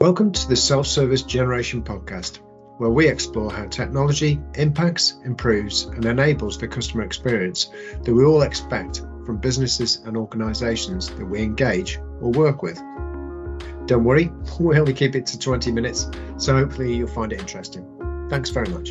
Welcome to the Self Service Generation podcast, where we explore how technology impacts, improves, and enables the customer experience that we all expect from businesses and organizations that we engage or work with. Don't worry, we only keep it to 20 minutes, so hopefully you'll find it interesting. Thanks very much.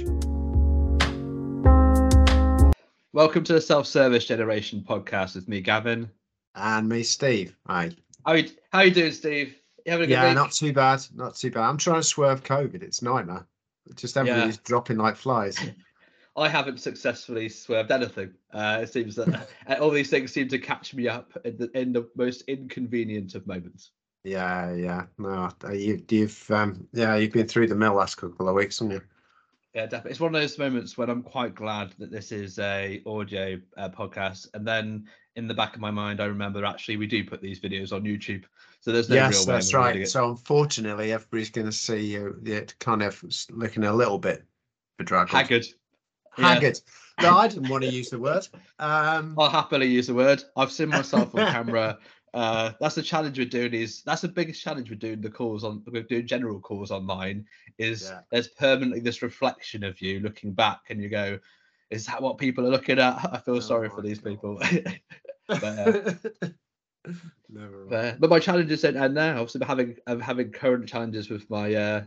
Welcome to the Self Service Generation podcast with me, Gavin. And me, Steve. Hi. How you, how you doing, Steve? You having a good Yeah, week? not too bad. Not too bad. I'm trying to swerve COVID. It's a nightmare. Just everybody's dropping like flies. I haven't successfully swerved anything. Uh, it seems that all these things seem to catch me up in the, in the most inconvenient of moments. Yeah, yeah. No, you, you've um, yeah, you've been through the mill last couple of weeks, haven't you? Yeah, definitely. It's one of those moments when I'm quite glad that this is a audio uh, podcast, and then in the back of my mind, I remember actually we do put these videos on YouTube, so there's no yes, real way that's right. it. So unfortunately, everybody's going to see you it kind of looking a little bit bedraggled. Haggard. Yeah. Haggard. No, I didn't want to use the word. Um, I'll happily use the word. I've seen myself on camera. Uh, that's the challenge we're doing. Is that's the biggest challenge we're doing the calls on. We're doing general calls online. Is Yeah. there's permanently this reflection of you looking back, and you go, "Is that what people are looking at?" I feel Oh sorry for these God. people. but, uh, Never but, but my challenges don't end now. Obviously, I'm having I'm having current challenges with my uh,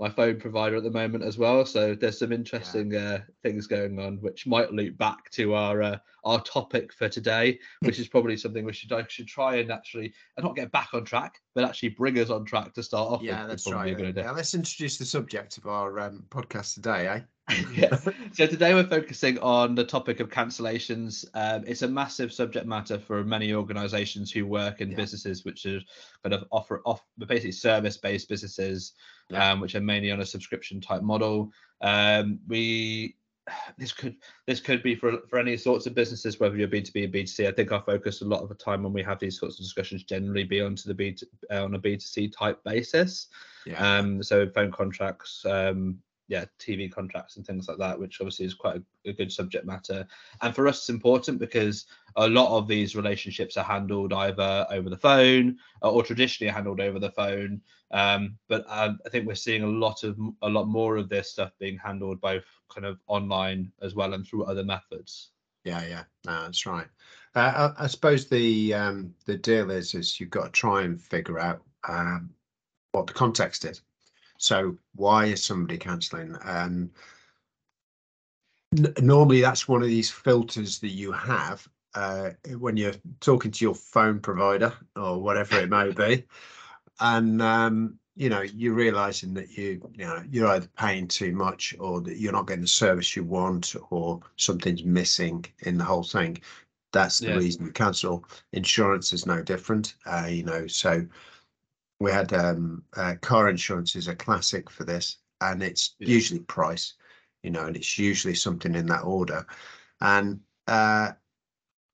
my phone provider at the moment as well. So there's some interesting uh, things going on, which might loop back to our uh, our topic for today, which is probably something we should I should try and actually and not get back on track, but actually bring us on track to start off. Yeah, with, that's right. a good idea. Yeah, let's introduce the subject of our um, podcast today, eh? So today we're focusing on the topic of cancellations. Um, it's a massive subject matter for many organisations who work in Yeah. businesses which are kind of offer off basically service-based businesses, Yeah. um, which are mainly on a subscription type model. Um, we this could this could be for for any sorts of businesses, whether you're B two B or B two C. I think our focus a lot of the time when we have these sorts of discussions generally be onto the B uh, on a B two C type basis. Yeah. Um, so phone contracts, um, yeah, TV contracts and things like that, which obviously is quite a, a good subject matter. And for us, it's important because a lot of these relationships are handled either over the phone uh, or traditionally handled over the phone. Um, but uh, I think we're seeing a lot of a lot more of this stuff being handled both kind of online as well and through other methods. Yeah, yeah, no, that's right. Uh, I, I suppose the um, the deal is is you've got to try and figure out um, what the context is. So why is somebody cancelling? Um, n- normally, that's one of these filters that you have uh, when you're talking to your phone provider or whatever it may be, and um, you know you're realizing that you you know you're either paying too much or that you're not getting the service you want or something's missing in the whole thing that's the Yeah. reason you cancel insurance is no different uh, you know so we had um uh, car insurance is a classic for this and it's Yeah. usually price you know and it's usually something in that order and uh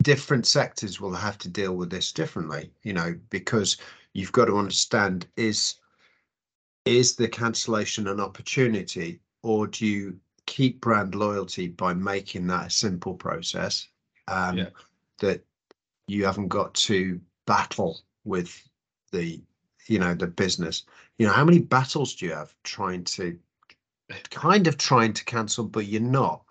different sectors will have to deal with this differently you know because you've got to understand is is the cancellation an opportunity or do you keep brand loyalty by making that a simple process um, Yeah. that you haven't got to battle with the you know the business. You know how many battles do you have trying to kind of trying to cancel but you're not.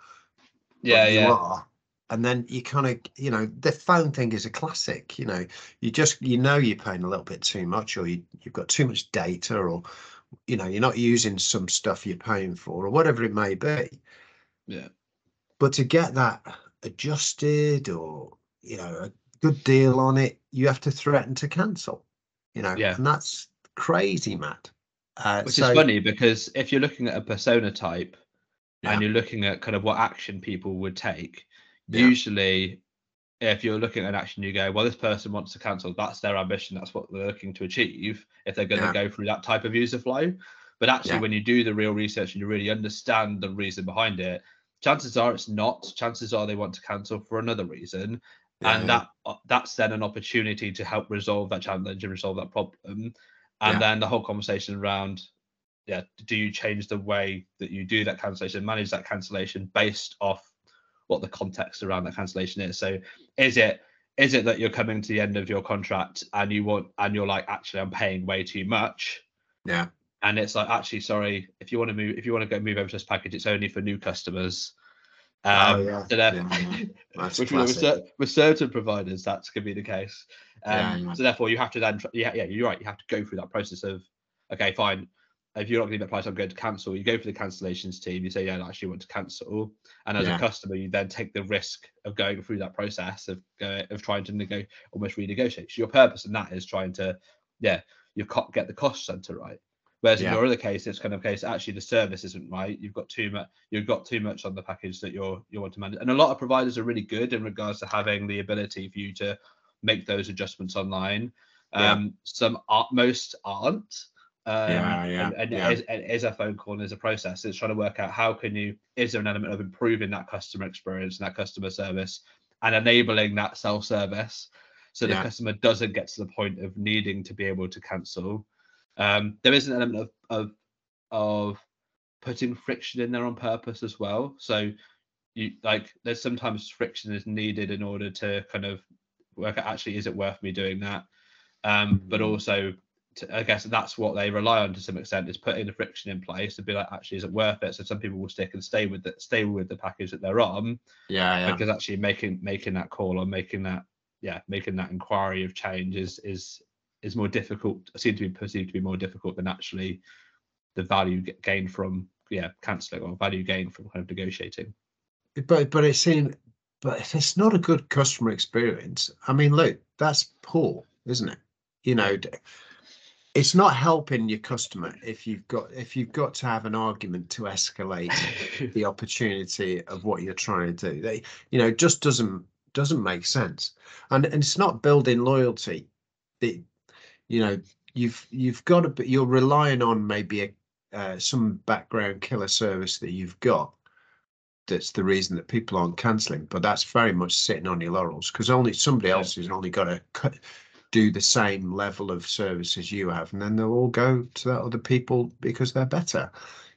Yeah, you yeah. are. And then you kind of you know the phone thing is a classic you know. You just you know you're paying a little bit too much or you, you've got too much data or you know you're not using some stuff you're paying for or whatever it may be. Yeah. but to get that adjusted or you know a good deal on it you have to threaten to cancel you know Yeah. and that's crazy matt uh, Which so- is funny because if you're looking at a persona type Yeah. and you're looking at kind of what action people would take, Yeah. usually if you're looking at an action, you go, well, this person wants to cancel. That's their ambition. That's what they're looking to achieve if they're going to go through that type of user flow. But actually, Yeah. when you do the real research and you really understand the reason behind it, chances are it's not. Chances are they want to cancel for another reason. Yeah, and yeah. that uh, that's then an opportunity to help resolve that challenge and resolve that problem. And then the whole conversation around yeah do you change the way that you do that cancellation manage that cancellation based off what the context around that cancellation is? So is it is it that you're coming to the end of your contract and you want and you're like actually i'm paying way too much. Yeah. and it's like actually sorry if you want to move if you want to go move over to this package it's only for new customers Oh, um, yeah. so therefore, Yeah, which we with, cer- with certain providers that's going to be the case. Um, so therefore you have to then yeah, yeah you're right you have to go through that process of okay fine if you're not going to get price i'm going to cancel. You go for the cancellations team you say yeah I actually want to cancel. And as a customer you then take the risk of going through that process of go, of trying to nego- almost renegotiate. So your purpose in that is trying to yeah you co- get the cost center right Whereas in your other case, it's kind of case actually the service isn't right. You've got too much. You've got too much on the package that you're you want to manage. And a lot of providers are really good in regards to having the ability for you to make those adjustments online. Yeah. Um, some are most aren't. Um, Yeah, yeah, And, and yeah. it is, it is a phone call and is a process. It's trying to work out how can you is there an element of improving that customer experience and that customer service and enabling that self service so the Yeah. customer doesn't get to the point of needing to be able to cancel. Um, there is an element of of of putting friction in there on purpose as well. So you like there's sometimes friction is needed in order to kind of work out actually is it worth me doing that. Um, but Mhm. also to, I guess that's what they rely on to some extent is putting the friction in place to be like actually is it worth it? So some people will stick and stay with it, stay with the package that they're on Yeah, yeah. because actually making making that call or making that yeah making that inquiry of change is is is more difficult seem to be perceived to be more difficult than actually the value gained from yeah cancelling or value gained from kind of negotiating But but it seemed, but if it's not a good customer experience, I mean, look, that's poor, isn't it? You know, it's not helping your customer if you've got if you've got to have an argument to escalate the opportunity of what you're trying to do. They, you know, just doesn't doesn't make sense, and and it's not building loyalty. The, you know, you've you've got to, be you're relying on maybe a uh, some background killer service that you've got. That's the reason that people aren't cancelling, but that's very much sitting on your laurels because only somebody Yeah. else has only got to cut, do the same level of service as you have, and then they'll all go to that other people because they're better.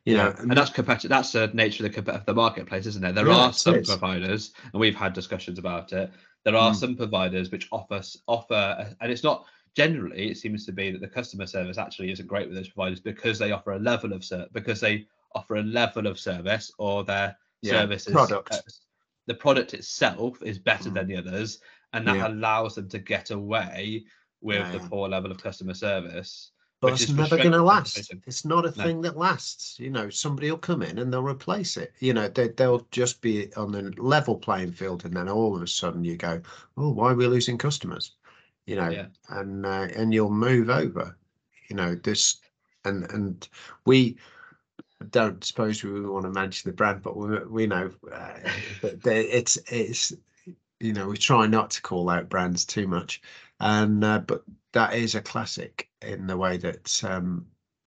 You know, and that's competitive that's the nature of the, of the marketplace isn't it there Yeah, are some providers and we've had discussions about it there are Mm. some providers which offer offer and it's not generally it seems to be that the customer service actually isn't great with those providers because they offer a level of ser- because they offer a level of service or their Yeah, service is product. uh, the product itself is better Mm. than the others and that Yeah. allows them to get away with Yeah, the poor level of customer service but it's never going to last. It's not a No. thing that lasts. You know, somebody will come in and they'll replace it. You know, they, they'll just be on the level playing field, and then all of a sudden you go, "Oh, why are we losing customers?" You know, Yeah. and uh, and you'll move over. You know, this and and we don't suppose we want to mention the brand, but we we know uh, that it's it's you know we try not to call out brands too much, and uh, but that is a classic in the way that um,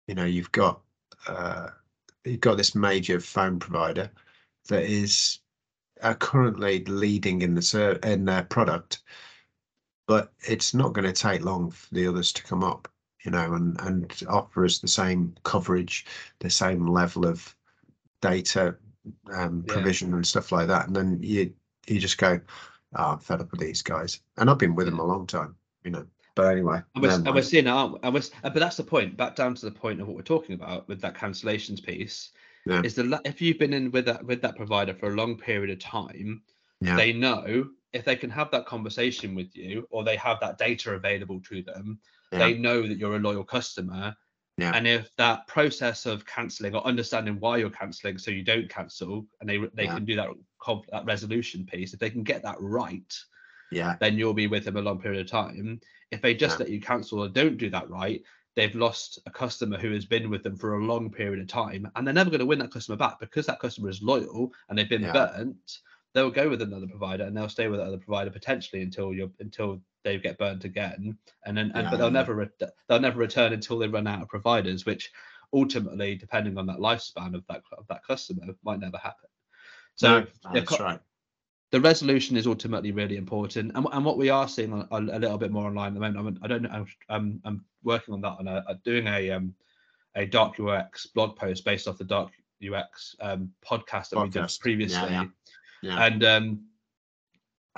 you know you've got uh, you've got this major phone provider that is uh, currently leading in the ser- in their product, but it's not going to take long for the others to come up, you know, and and offer us the same coverage, the same level of data um, Yeah. provision and stuff like that, and then you you just go, oh, I'm fed up with these guys, and I've been with them a long time, you know. But anyway, And we're, never and we're seeing it, aren't we? And we're, but that's the point. Back down to the point of what we're talking about with that cancellations piece. Yeah. Is the if you've been in with that with that provider for a long period of time, Yeah. they know if they can have that conversation with you or they have that data available to them, Yeah. they know that you're a loyal customer. Yeah. And if that process of cancelling or understanding why you're cancelling so you don't cancel, and they they Yeah. can do that that resolution piece, if they can get that right, yeah, then you'll be with them a long period of time. If they just let you cancel or don't do that right, they've lost a customer who has been with them for a long period of time, and they're never going to win that customer back because that customer is loyal and they've been burnt. They'll go with another provider and they'll stay with that other provider potentially until you're until they get burnt again, and then and, Yeah, but they'll yeah. never re- they'll never return until they run out of providers, which ultimately, depending on that lifespan of that of that customer, might never happen. So no, that's co- right. the resolution is ultimately really important and, and what we are seeing on, on a little bit more online at the moment I'm, i don't know I'm, I'm, I'm working on that on a, a- doing a um a dark ux blog post based off the dark ux um podcast that we did previously Yeah, yeah. And um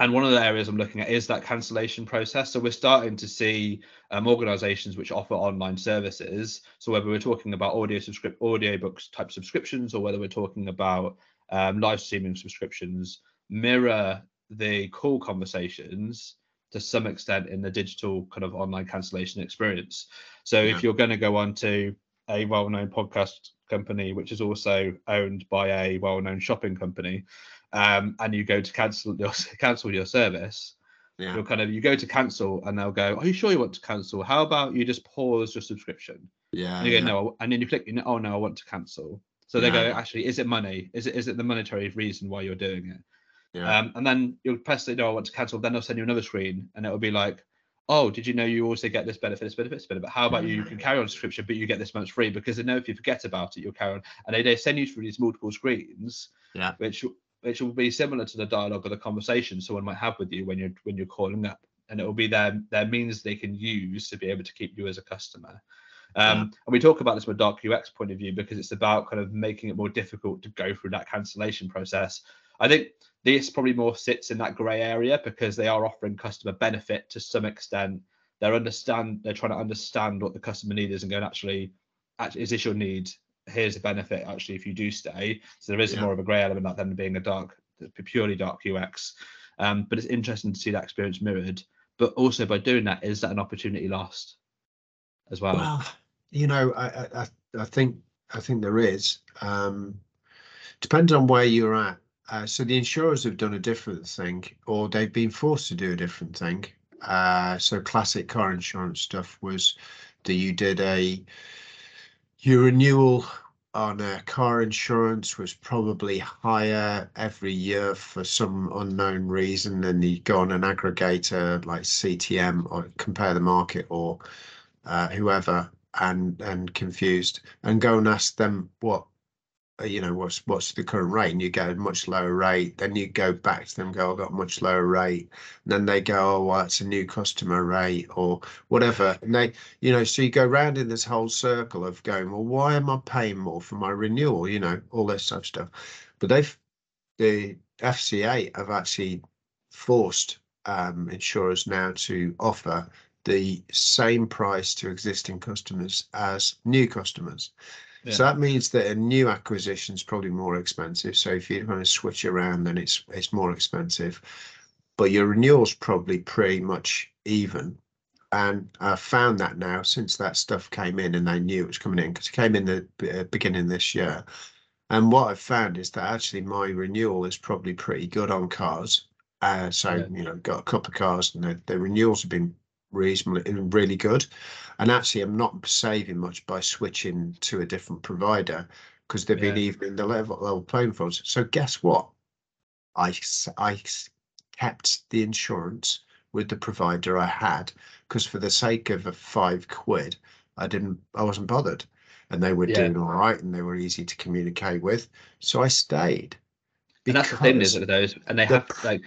and one of the areas I'm looking at is that cancellation process. So we're starting to see um, organizations which offer online services. So whether we're talking about audio subscript audio books type subscriptions or whether we're talking about um, live streaming subscriptions, mirror the call conversations to some extent in the digital kind of online cancellation experience. So yeah. if you're going to go on to a well-known podcast company, which is also owned by a well-known shopping company, um, and you go to cancel your cancel your service, yeah. you'll kind of you go to cancel and they'll go, Are you sure you want to cancel? How about you just pause your subscription? Yeah. And you go, yeah. No, and then you click, oh no, I want to cancel. So they yeah. go, actually, is it money? Is it is it the monetary reason why you're doing it? Yeah. Um, and then you'll press the no, I want to cancel. Then they'll send you another screen, and it'll be like, oh, did you know you also get this benefit, this benefit, this benefit? How about you, you can carry on subscription, but you get this month free because they know if you forget about it, you'll carry on. And they, they send you through these multiple screens, yeah, which which will be similar to the dialogue or the conversation someone might have with you when you're when you're calling up, and it will be their their means they can use to be able to keep you as a customer. Um, yeah. And we talk about this from a dark UX point of view because it's about kind of making it more difficult to go through that cancellation process. I think this probably more sits in that grey area because they are offering customer benefit to some extent. They're understand they're trying to understand what the customer need is and going actually, actually is this your need? Here's the benefit actually if you do stay. So there is yeah. more of a grey element than being a dark, purely dark UX. Um, but it's interesting to see that experience mirrored. But also by doing that, is that an opportunity lost as well? Well, you know, I I, I think I think there is. Um, depends on where you're at. Uh, so the insurers have done a different thing, or they've been forced to do a different thing. Uh, so classic car insurance stuff was that you did a your renewal on uh, car insurance was probably higher every year for some unknown reason and you go on an aggregator like CTM or compare the market or uh, whoever and and confused and go and ask them what you know what's what's the current rate? And you get a much lower rate. Then you go back to them go i've got much lower rate. And then they go oh well it's a new customer rate or whatever. And they you know so you go round in this whole circle of going well why am i paying more for my renewal? You know all this type of stuff. But they've the fca have actually forced um, insurers now to offer the same price to existing customers as new customers so that means that a new acquisition is probably more expensive. So if you're going to switch around, then it's it's more expensive. But your renewal's probably pretty much even. And I found that now since that stuff came in and they knew it was coming in because it came in the uh, beginning this year. And what I've found is that actually my renewal is probably pretty good on cars. Uh, so yeah. you know, got a couple of cars and the, the renewals have been reasonably and really good. And actually, I'm not saving much by switching to a different provider because they've yeah. been even the level, level playing fields. So guess what? I I kept the insurance with the provider I had because for the sake of a five quid, I didn't I wasn't bothered, and they were yeah. doing all right and they were easy to communicate with. So I stayed. And that's the thing, is it? Those and they the, have like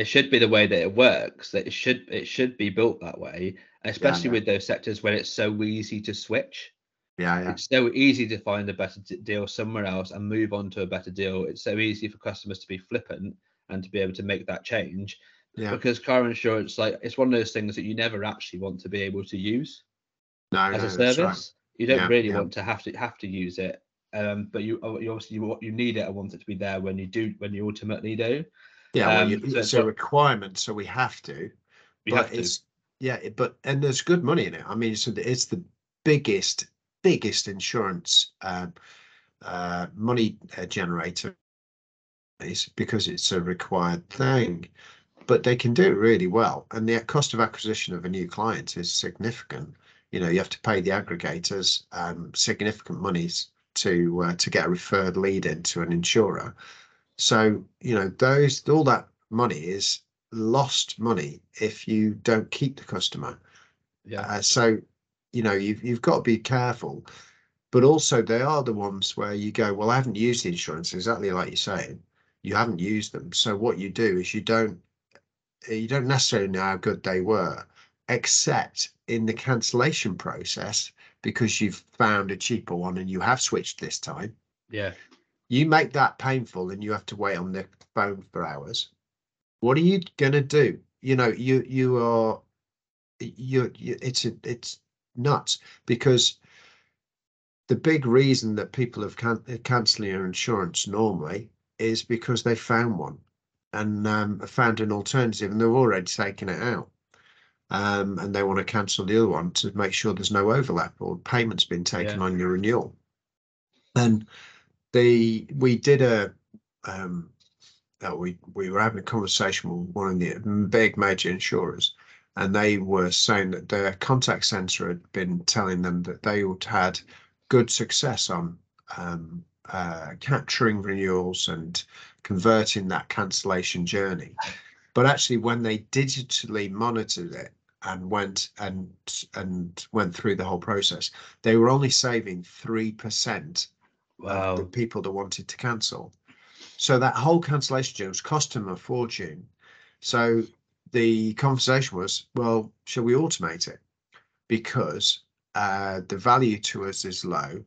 it should be the way that it works that it should it should be built that way especially yeah, yeah. with those sectors when it's so easy to switch. Yeah, yeah. It's so easy to find a better deal somewhere else and move on to a better deal. It's so easy for customers to be flippant and to be able to make that change. Yeah. because car insurance like it's one of those things that you never actually want to be able to use no, as no, a service right. you don't yeah, really want to have to have to use it. Um, but you, you obviously you, you need it and want it to be there when you do when you ultimately do yeah, well, um, it's so, a requirement, so we have to. We but have it's to. yeah, but and there's good money in it. I mean, so it's the biggest biggest insurance uh, uh, money uh, generator is because it's a required thing. But they can do it really well, and the cost of acquisition of a new client is significant. You know, you have to pay the aggregators um, significant monies to uh, to get a referred lead into an insurer so, you know, those all that money is lost money if you don't keep the customer. Yeah. Uh, so, you know, you've you've got to be careful. But also they are the ones where you go, well, I haven't used the insurance, exactly like you're saying. You haven't used them. So what you do is you don't you don't necessarily know how good they were, except in the cancellation process, because you've found a cheaper one and you have switched this time. Yeah you make that painful and you have to wait on the phone for hours what are you going to do? You know, you you are you, you it's it's nuts because the big reason that people have can, cancelling their insurance normally is because they found one and um, found an alternative and they've already taken it out. Um, and they want to cancel the other one to make sure there's no overlap or payments been taken yeah. on your renewal. And the we did a um, uh, we we were having a conversation with one of the big major insurers, and they were saying that their contact center had been telling them that they had had good success on um, uh, capturing renewals and converting that cancellation journey. But actually, when they digitally monitored it and went and and went through the whole process, they were only saving three percent wow. the people that wanted to cancel. So that whole cancellation journey was cost them a fortune. So the conversation was, well, shall we automate it? Because uh, the value to us is low.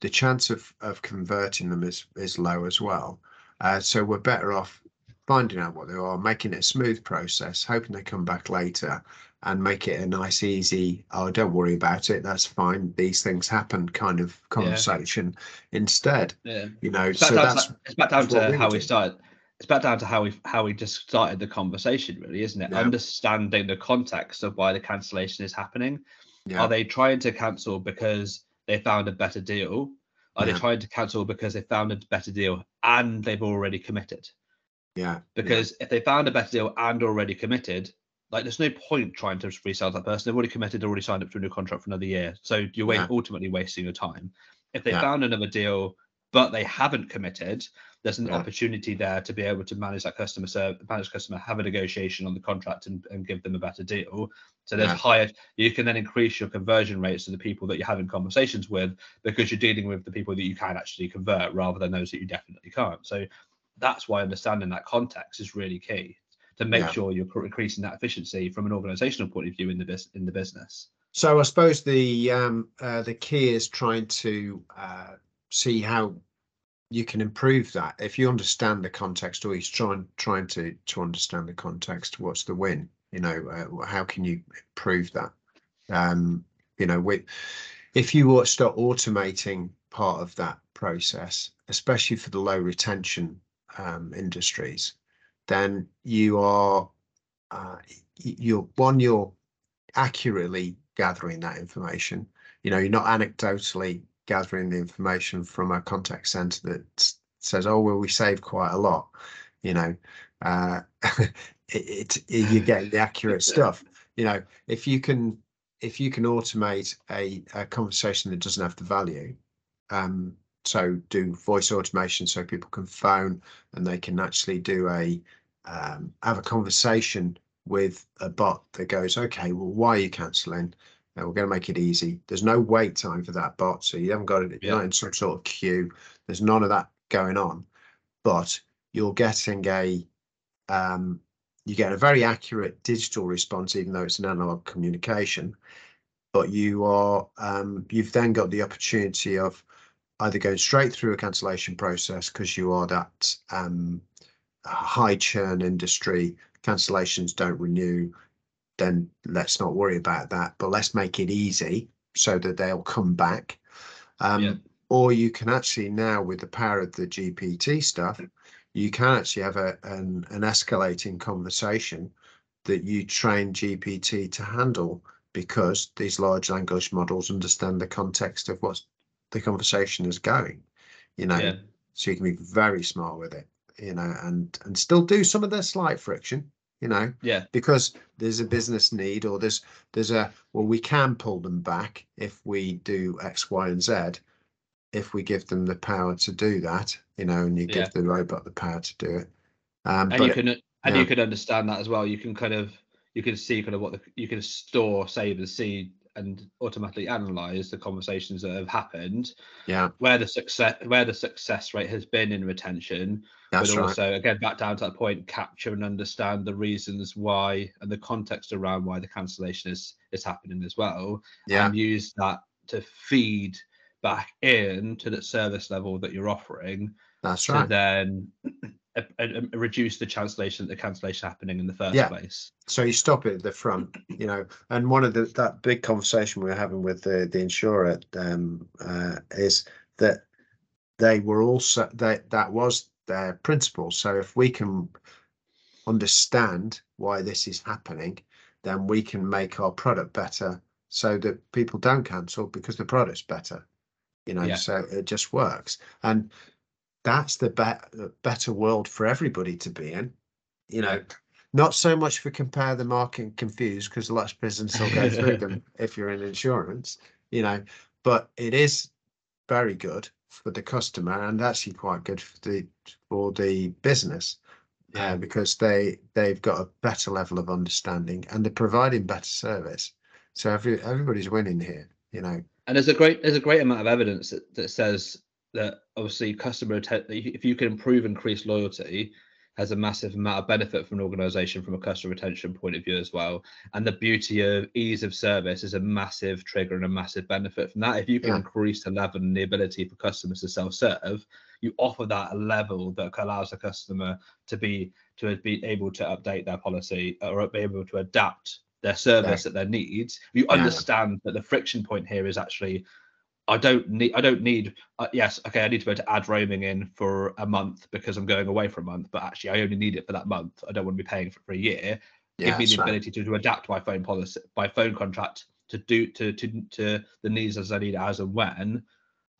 The chance of, of converting them is, is low as well. Uh, so we're better off finding out what they are, making it a smooth process, hoping they come back later and make it a nice, easy, oh, don't worry about it, that's fine, these things happen kind of conversation yeah. instead. Yeah. You know, it's so that's to, it's back down to how we started. It's back down to how we how we just started the conversation, really, isn't it? Yeah. Understanding the context of why the cancellation is happening. Yeah. Are they trying to cancel because they found a better deal? Are yeah. they trying to cancel because they found a better deal and they've already committed? Yeah. Because yeah. if they found a better deal and already committed, like there's no point trying to resell that person. They've already committed, already signed up to a new contract for another year. So you're yeah. ultimately wasting your time. If they found another deal but they haven't committed, there's an yeah. opportunity there to be able to manage that customer service, manage customer, have a negotiation on the contract and, and give them a better deal. So there's yeah. higher, you can then increase your conversion rates to the people that you're having conversations with because you're dealing with the people that you can actually convert rather than those that you definitely can't. So that's why understanding that context is really key to make yeah. sure you're increasing that efficiency from an organizational point of view in the bus- in the business. So I suppose the um, uh, the key is trying to uh, see how you can improve that if you understand the context or he's trying trying to to understand the context what's the win you know uh, how can you improve that um you know with if you start automating part of that process especially for the low retention um, industries then you are uh, you're one you're accurately gathering that information you know you're not anecdotally gathering the information from a contact center that says, "Oh, well, we saved quite a lot," you know, uh, it, it, you get the accurate stuff. You know, if you can if you can automate a, a conversation that doesn't have the value, um, so do voice automation so people can phone and they can actually do a um, have a conversation with a bot that goes, okay, well, why are you cancelling? and we're going to make it easy. There's no wait time for that bot, so you haven't got it yeah. not in some sort of queue. There's none of that going on, but you're getting a um, you get a very accurate digital response, even though it's an analog communication. But you are um, you've then got the opportunity of either going straight through a cancellation process because you are that um, high churn industry. Cancellations don't renew then let's not worry about that. But let's make it easy so that they'll come back. Um, yeah. Or you can actually now, with the power of the GPT stuff, you can actually have a an, an escalating conversation that you train GPT to handle because these large language models understand the context of what the conversation is going. You know, yeah. so you can be very smart with it. You know, and and still do some of the slight friction you know yeah because there's a business need or there's there's a well we can pull them back if we do x y and z if we give them the power to do that you know and you yeah. give the robot the power to do it um and you can and yeah. you can understand that as well you can kind of you can see kind of what the you can store save and see and automatically analyze the conversations that have happened. Yeah. Where the success where the success rate has been in retention That's but also right. again back down to that point capture and understand the reasons why and the context around why the cancellation is is happening as well. Yeah. And use that to feed back in to the service level that you're offering that's right. then a, a, a reduce the cancellation the cancellation happening in the first Yeah. place. So you stop it at the front, you know, and one of the, that big conversation we are having with the, the insurer, um, uh, is that they were also, that, that was their principle. So if we can understand why this is happening, then we can make our product better so that people don't cancel because the product's better. You know, Yeah. so it just works. And that's the be- better world for everybody to be in. You know, not so much for compare the market and confuse because lots of business will go through them if you're in insurance, you know, but it is very good for the customer and actually quite good for the for the business Yeah. uh, because they they've got a better level of understanding and they're providing better service. So every everybody's winning here, you know. And there's a great there's a great amount of evidence that, that says that obviously customer atten- if you can improve increase loyalty has a massive amount of benefit from an organization from a customer retention point of view as well. And the beauty of ease of service is a massive trigger and a massive benefit from that. If you can Yeah. increase the level and the ability for customers to self-serve, you offer that a level that allows the customer to be to be able to update their policy or be able to adapt their service at their needs. You Yeah. understand that the friction point here is actually I don't need I don't need uh, yes okay I need to be able to add roaming in for a month because I'm going away for a month but actually I only need it for that month. I don't want to be paying for for a year. Yeah, give me the right. ability to, to adapt my phone policy my phone contract to do to to to the needs as I need as and when.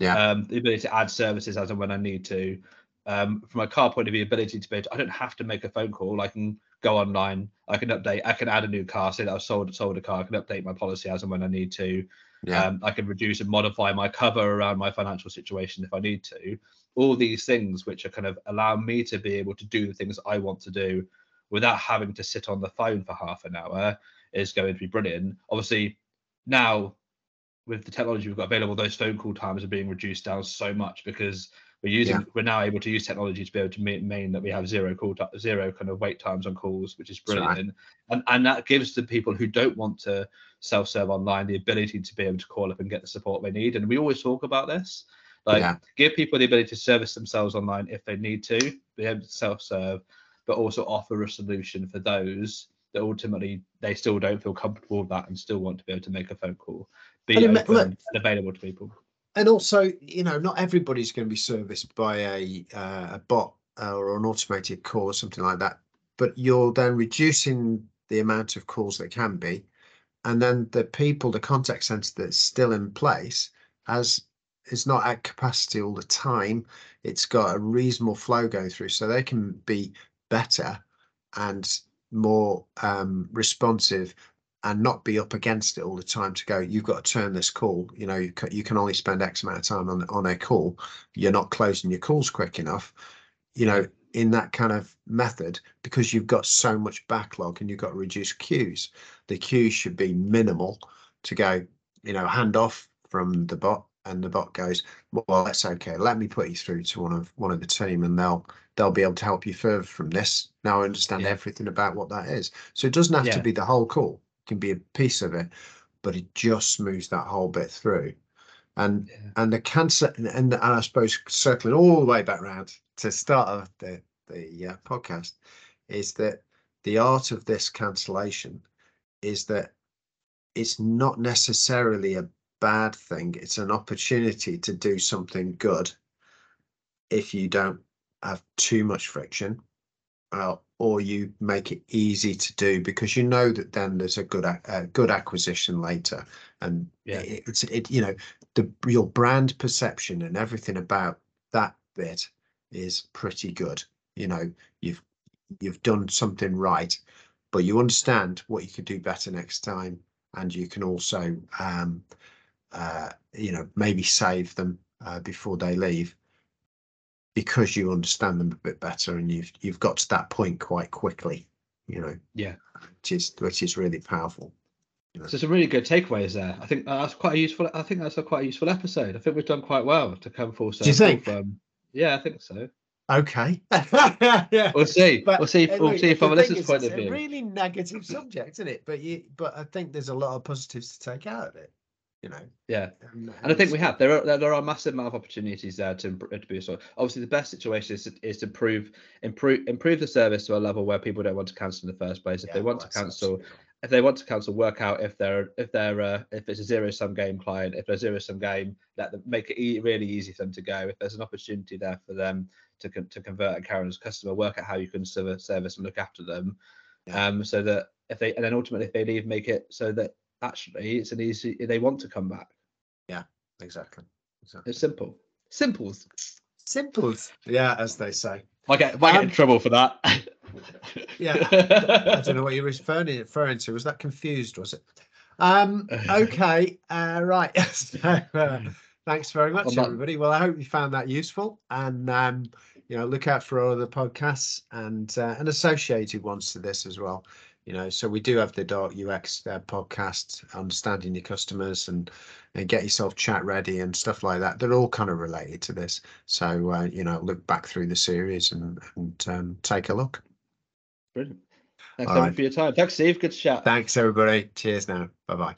Yeah. um the ability to add services as and when I need to. Um from a car point of view ability to be able to, I don't have to make a phone call. I can go online. I can update I can add a new car say that I've sold sold a car. I can update my policy as and when I need to Yeah, um, I can reduce and modify my cover around my financial situation if I need to. All these things which are kind of allow me to be able to do the things I want to do without having to sit on the phone for half an hour is going to be brilliant. Obviously, now with the technology we've got available, those phone call times are being reduced down so much because we're using Yeah. we're now able to use technology to be able to mean that we have zero call zero kind of wait times on calls, which is That's right. brilliant. And and that gives the people who don't want to self-serve online the ability to be able to call up and get the support they need. And we always talk about this. Like Yeah. give people the ability to service themselves online if they need to, be able to self-serve, but also offer a solution for those that ultimately they still don't feel comfortable with that and still want to be able to make a phone call, be open look- and available to people. And also, you know, not everybody's going to be serviced by a uh, a bot uh, or an automated call or something like that. But you're then reducing the amount of calls that can be, and then the people, the contact center that's still in place, has is not at capacity all the time. It's got a reasonable flow going through, so they can be better and more um, responsive and not be up against it all the time to go you've got to turn this call. You know you, ca- you can only spend x amount of time on on a call. You're not closing your calls quick enough. You know in that kind of method because you've got so much backlog and you've got reduced queues the queues should be minimal to go you know hand off from the bot and the bot goes well that's okay. Let me put you through to one of one of the team and they'll they'll be able to help you further from this. Now i understand Yeah. everything about what that is. So it doesn't have to be the whole call can be a piece of it but it just smooths that whole bit through. And Yeah. and the cancer and, and, and i suppose circling all the way back around to start of the the uh, podcast is that the art of this cancellation is that it's not necessarily a bad thing. It's an opportunity to do something good if you don't have too much friction uh, or you make it easy to do because you know that then there's a good a good acquisition later. And Yeah. it, it's it you know the your brand perception and everything about that bit is pretty good. You know you've you've done something right but you understand what you could do better next time. And you can also um uh you know maybe save them uh, before they leave because you understand them a bit better and you've you've got to that point quite quickly you know Yeah. which is which is really powerful So some really good takeaways there. I think that's quite a useful. I think that's a quite a useful episode. I think we've done quite well to come full circle. you think? Yeah, I think so. okay yeah We'll see. But we'll see. uh, We'll see from a listener's is, point it's of a really negative subject isn't it but you but i think there's a lot of positives to take out of it you know. Yeah. And, And I think we have. There are there, are massive amount of opportunities there to to be so. Obviously, the best situation is to, is to improve improve improve the service to a level where people don't want to cancel in the first place. If Yeah, they want well, to cancel, absolutely if they want to cancel, work out if they're if they're uh, if it's a zero sum game client. If there's zero sum game, let them make it e- really easy for them to go. If there's an opportunity there for them to con- to convert a current customer, work out how you can serve service and look after them. Yeah. Um, so that if they and then ultimately if they leave, make it so that actually it's an easy they want to come back. Exactly. exactly. It's simple. Simples. Simples. Yeah, as they say. I get, I get in Um, trouble for that. Yeah, I don't know what you were referring, referring to. Was that confused? Was it? Um. Okay. Uh, right. so, uh, thanks very much, I'm everybody. Well, I hope you found that useful, and um, you know, look out for all other podcasts and uh, and associated ones to this as well. You know, so we do have the Dark UX uh, podcast, understanding your customers, and and get yourself chat ready and stuff like that. They're all kind of related to this. So uh, you know, look back through the series and and um, take a look. Brilliant. Thanks right. for your time. Thanks, Steve. Good chat. Thanks, everybody. Cheers now. Bye bye.